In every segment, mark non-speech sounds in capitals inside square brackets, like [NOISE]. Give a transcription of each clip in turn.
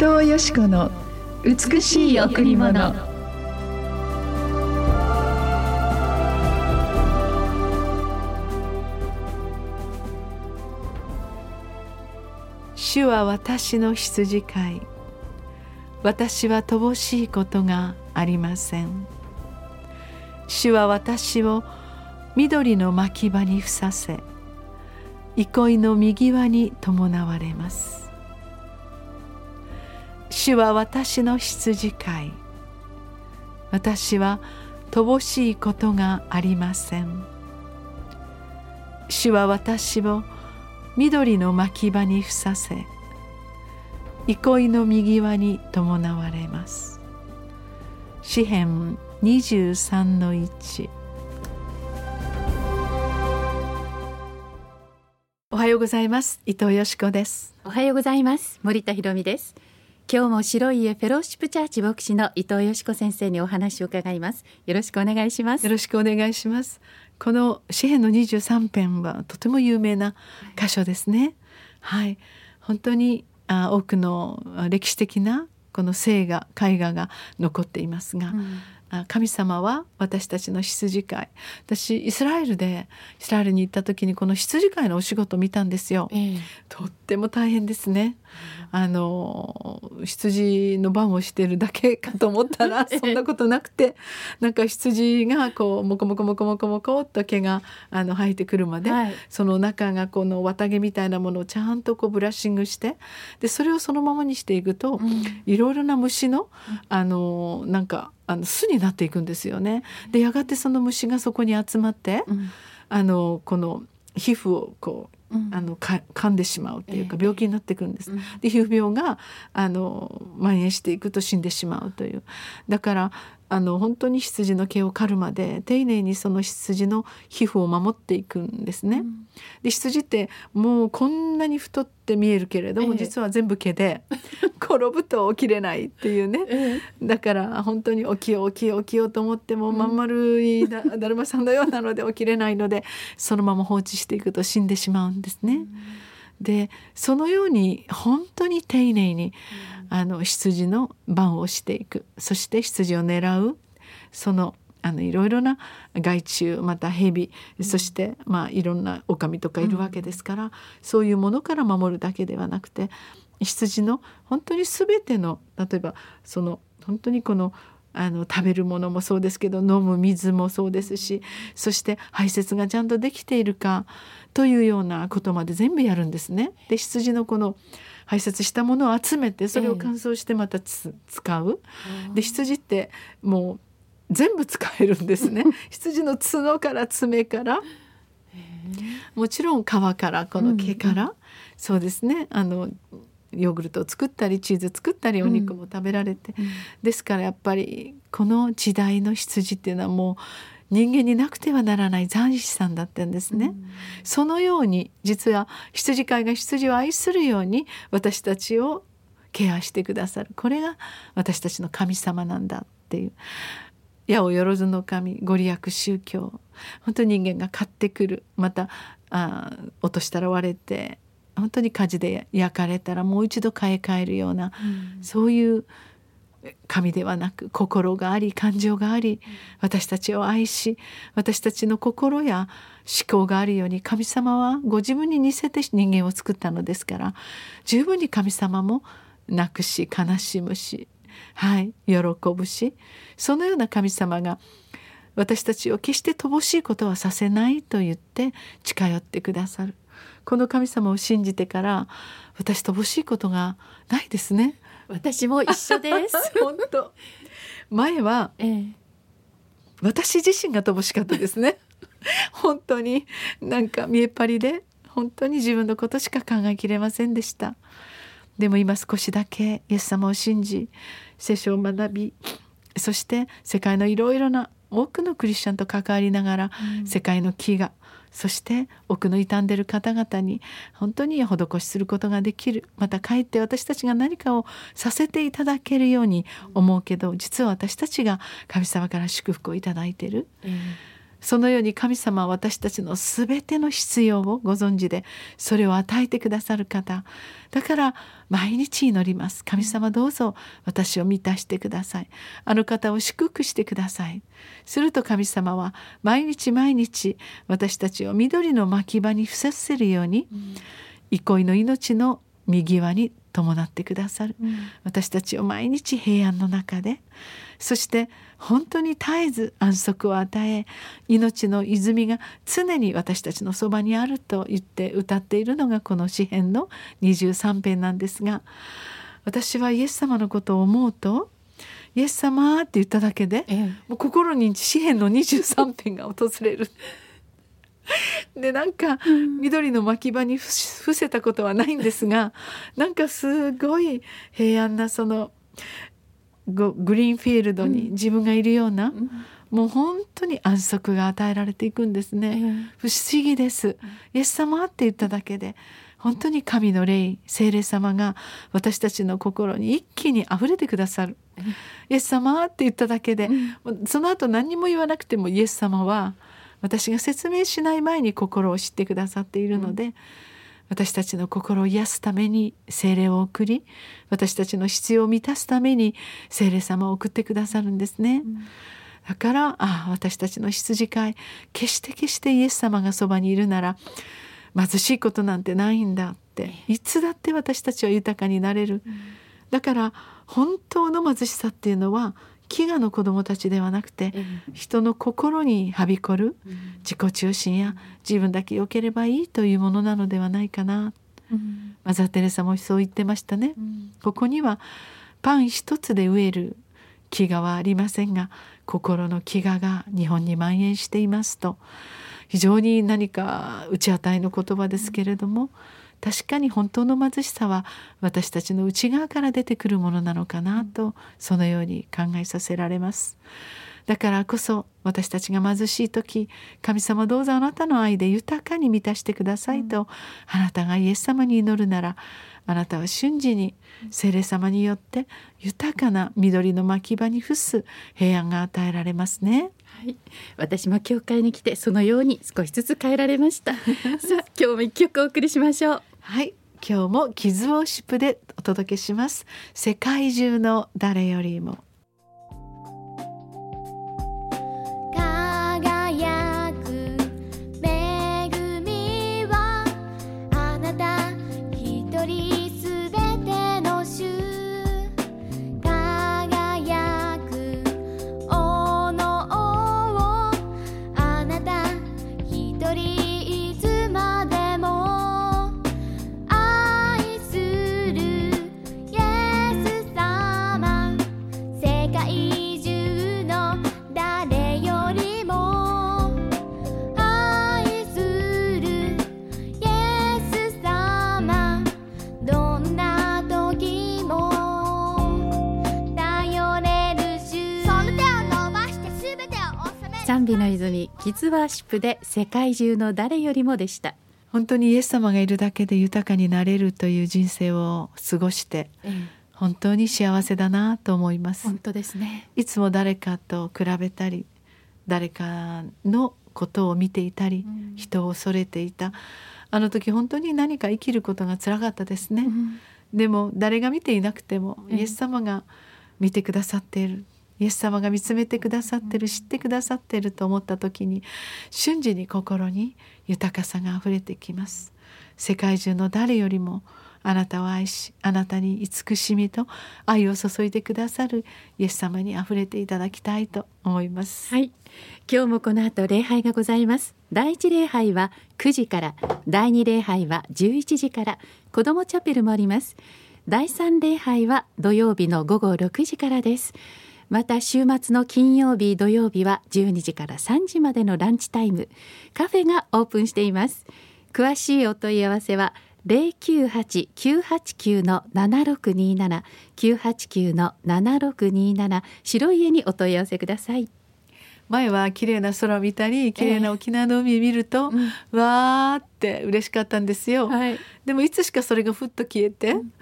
藤よし子の美しい贈り物。主は私の羊飼い。私は乏しいことがありません。主は私を緑の牧場にふさせ憩いの右輪に伴われます。主は私の羊飼い。私は乏しいことがありません。主は私を緑の牧場にふさせ憩いの右輪に伴われます。詩編23の1おはようございます。伊藤よしこです。おはようございます。森田博美です。今日も白い家フェローシップチャーチ牧師の伊藤よしこ先生にお話を伺います。よろしくお願いします。よろしくお願いします。この詩編の23編はとても有名な箇所ですね。はい、はい、本当にあ多くの歴史的なこの聖画絵画が残っていますが、うん。神様は私たちの羊飼い。私イスラエルでイスラエルに行った時にこの羊飼いのお仕事を見たんですよ、えー、とっても大変ですね、うん、あの羊の番をしてるだけかと思ったらそんなことなくて [LAUGHS] なんか羊がこうモコモコモコモコモコっと毛があの生えてくるまで、はい、その中がこの綿毛みたいなものをちゃんとこうブラッシングしてでそれをそのままにしていくと、うん、いろいろな虫のあのなんかあの巣になっていくんですよね。でやがてその虫がそこに集まって、うん、あのこの皮膚をこう、うん、あのか噛んでしまうっていうか病気になっていくんです。えー、で皮膚病があの蔓延していくと死んでしまうという。だからあの本当に羊の毛を刈るまで丁寧にその羊の皮膚を守っていくんですね。うん、で羊ってもうこんなに太って見えるけれども、ええ、実は全部毛で [LAUGHS] 転ぶと起きれないっていうね、え、だから本当に起きよう起きよう起きようと思っても、まん丸いだだるまさんのようなので起きれないのでそのまま放置していくと死んでしまうんですね。うんでそのように本当に丁寧に、あの羊の番をしていく。そして羊を狙う。そのあのいろいろな害虫また蛇そしてまあいろんな狼とかいるわけですから、うん、そういうものから守るだけではなくて羊の本当に全ての例えばその本当にこのあの食べるものもそうですけど飲む水もそうですしそして排泄がちゃんとできているかというようなことまで全部やるんですね。で羊のこの排泄したものを集めてそれを乾燥してまた使う。で羊ってもう全部使えるんですね。[LAUGHS] 羊の角から爪からもちろん皮からこの毛から、うんうん、そうですねあのヨーグルトを作ったりチーズ作ったりお肉も食べられて、うん、ですからやっぱりこの時代の羊っていうのはもう人間になくてはならない残死さんだったんですね、うん、そのように実は羊飼いが羊を愛するように私たちをケアしてくださる。これが私たちの神様なんだっていう。矢をよずの神ご利益宗教。本当に人間が買ってくる。またあ落としたら割れて本当に火事で焼かれたらもう一度買い替えるような、うん、そういう神ではなく心があり感情があり私たちを愛し私たちの心や思考があるように神様はご自分に似せて人間を作ったのですから十分に神様も泣くし悲しむしはい喜ぶしそのような神様が私たちを決して乏しいことはさせないと言って近寄ってくださるこの神様を信じてから私乏しいことがないですね。私も一緒です。[LAUGHS] 本当。前は、ええ、私自身が乏しかったですね。本当に。なんか見えっ張りで本当に自分のことしか考えきれませんでした。でも今少しだけイエス様を信じ聖書を学びそして世界のいろいろな多くのクリスチャンと関わりながら、うん、世界の飢餓そして奥の傷んでる方々に本当に施しすることができる。またかえって私たちが何かをさせていただけるように思うけど実は私たちが神様から祝福をいただいてる、そのように神様は私たちのすべての必要をご存知でそれを与えてくださる方。だから毎日祈ります。神様どうぞ私を満たしてください。あの方を祝福してください。すると神様は毎日毎日私たちを緑の牧場に伏せせるように、憩いの命の右輪に伴ってくださる、私たちを毎日平安の中でそして本当に絶えず安息を与え命の泉が常に私たちのそばにあると言って歌っているのがこの詩編の23編なんですが私はイエス様のことを思うと「イエス様」って言っただけで、ええ、もう心に詩編の23編が訪れる。でなんか緑の牧場に伏せたことはないんですがなんかすごい平安なそのグリーンフィールドに自分がいるような、うん、もう本当に安息が与えられていくんですね、うん、不思議です。イエス様って言っただけで本当に神の霊聖霊様が私たちの心に一気に溢れてくださる、うん、イエス様って言っただけで、その後何にも言わなくてもイエス様は私が説明しない前に心を知ってくださっているので、私たちの心を癒すために精霊を送り私たちの必要を満たすために精霊様を送ってくださるんですね。うん、だからああ私たちの羊飼い決して決してイエス様がそばにいるなら貧しいことなんてないんだっていつだって私たちは豊かになれる。だから本当の貧しさっていうのは飢餓の子どもたちではなくて、人の心にはびこる自己中心や自分だけ良ければいいというものなのではないかな、うん、マザー・テレサもそう言ってましたね。うん、ここにはパン一つで飢える飢餓はありませんが心の飢餓が日本に蔓延していますと非常に何か打ち与えの言葉ですけれども、確かに本当の貧しさは私たちの内側から出てくるものなのかなとそのように考えさせられます。だからこそ私たちが貧しい時神様どうぞあなたの愛で豊かに満たしてくださいと、あなたがイエス様に祈るならあなたは瞬時に聖霊様によって豊かな緑の牧場に伏す平安が与えられますね。はい、私も教会に来てそのように少しずつ変えられました。[LAUGHS] さあ今日も一曲お送りしましょうはい。今日もキズオシップでお届けします。世界中の誰よりも。賛美の泉キズワーシップで世界中の誰よりもでした。本当にイエス様がいるだけで豊かになれるという人生を過ごして、ええ、本当に幸せだなと思います。本当ですね。いつも誰かと比べたり誰かのことを見ていたり、うん、人を恐れていた。あの時本当に何か生きることが辛かったですね、うん、でも誰が見ていなくてもイエス様が見てくださっている、イエス様が見つめてくださってる知ってくださってると思った時に瞬時に心に豊かさがあふれてきます。世界中の誰よりもあなたを愛しあなたに慈しみと愛を注いでくださるイエス様にあふれていただきたいと思います。はい。今日もこの後礼拝がございます。第一礼拝は9時から第二礼拝は11時から子どもチャペルもあります。第三礼拝は土曜日の午後6時からです。また週末の金曜日土曜日は12時から3時までのランチタイム。カフェがオープンしています。詳しいお問い合わせは098-989の7627 989の7627白家にお問い合わせください。前は綺麗な空を見たり綺麗な沖縄の海を見ると、えーうん、わーって嬉しかったんですよ、はい、でもいつしかそれがふっと消えて、うん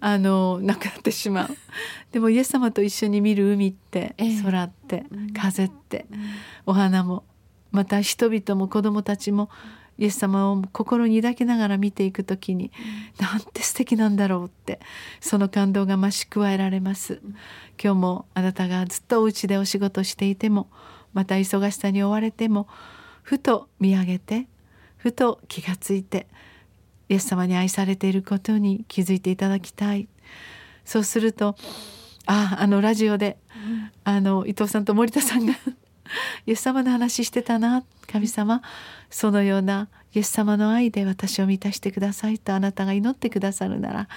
あのなくなってしまう。[LAUGHS] でもイエス様と一緒に見る海って、空って、風って、お花もまた人々も子どもたちもイエス様を心に抱きながら見ていく時に、なんて素敵なんだろうってその感動が増し加えられます。今日もあなたがずっとお家でお仕事していてもまた忙しさに追われてもふと見上げてふと気がついてイエス様に愛されていることに気づいていただきたい。そうするとああのラジオで、あの伊藤さんと森田さんが [LAUGHS] イエス様の話してたな神様そのようなイエス様の愛で私を満たしてくださいとあなたが祈ってくださるなら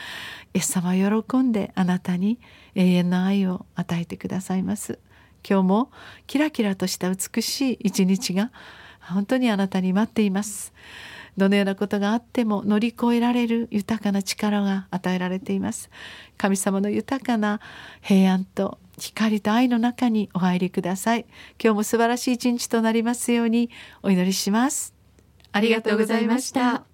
イエス様は喜んであなたに永遠の愛を与えてくださいます。今日もキラキラとした美しい一日が本当にあなたに待っています。どのようなことがあっても乗り越えられる豊かな力が与えられています。神様の豊かな平安と光と愛の中にお入りください。今日も素晴らしい一日となりますようにお祈りします。ありがとうございました。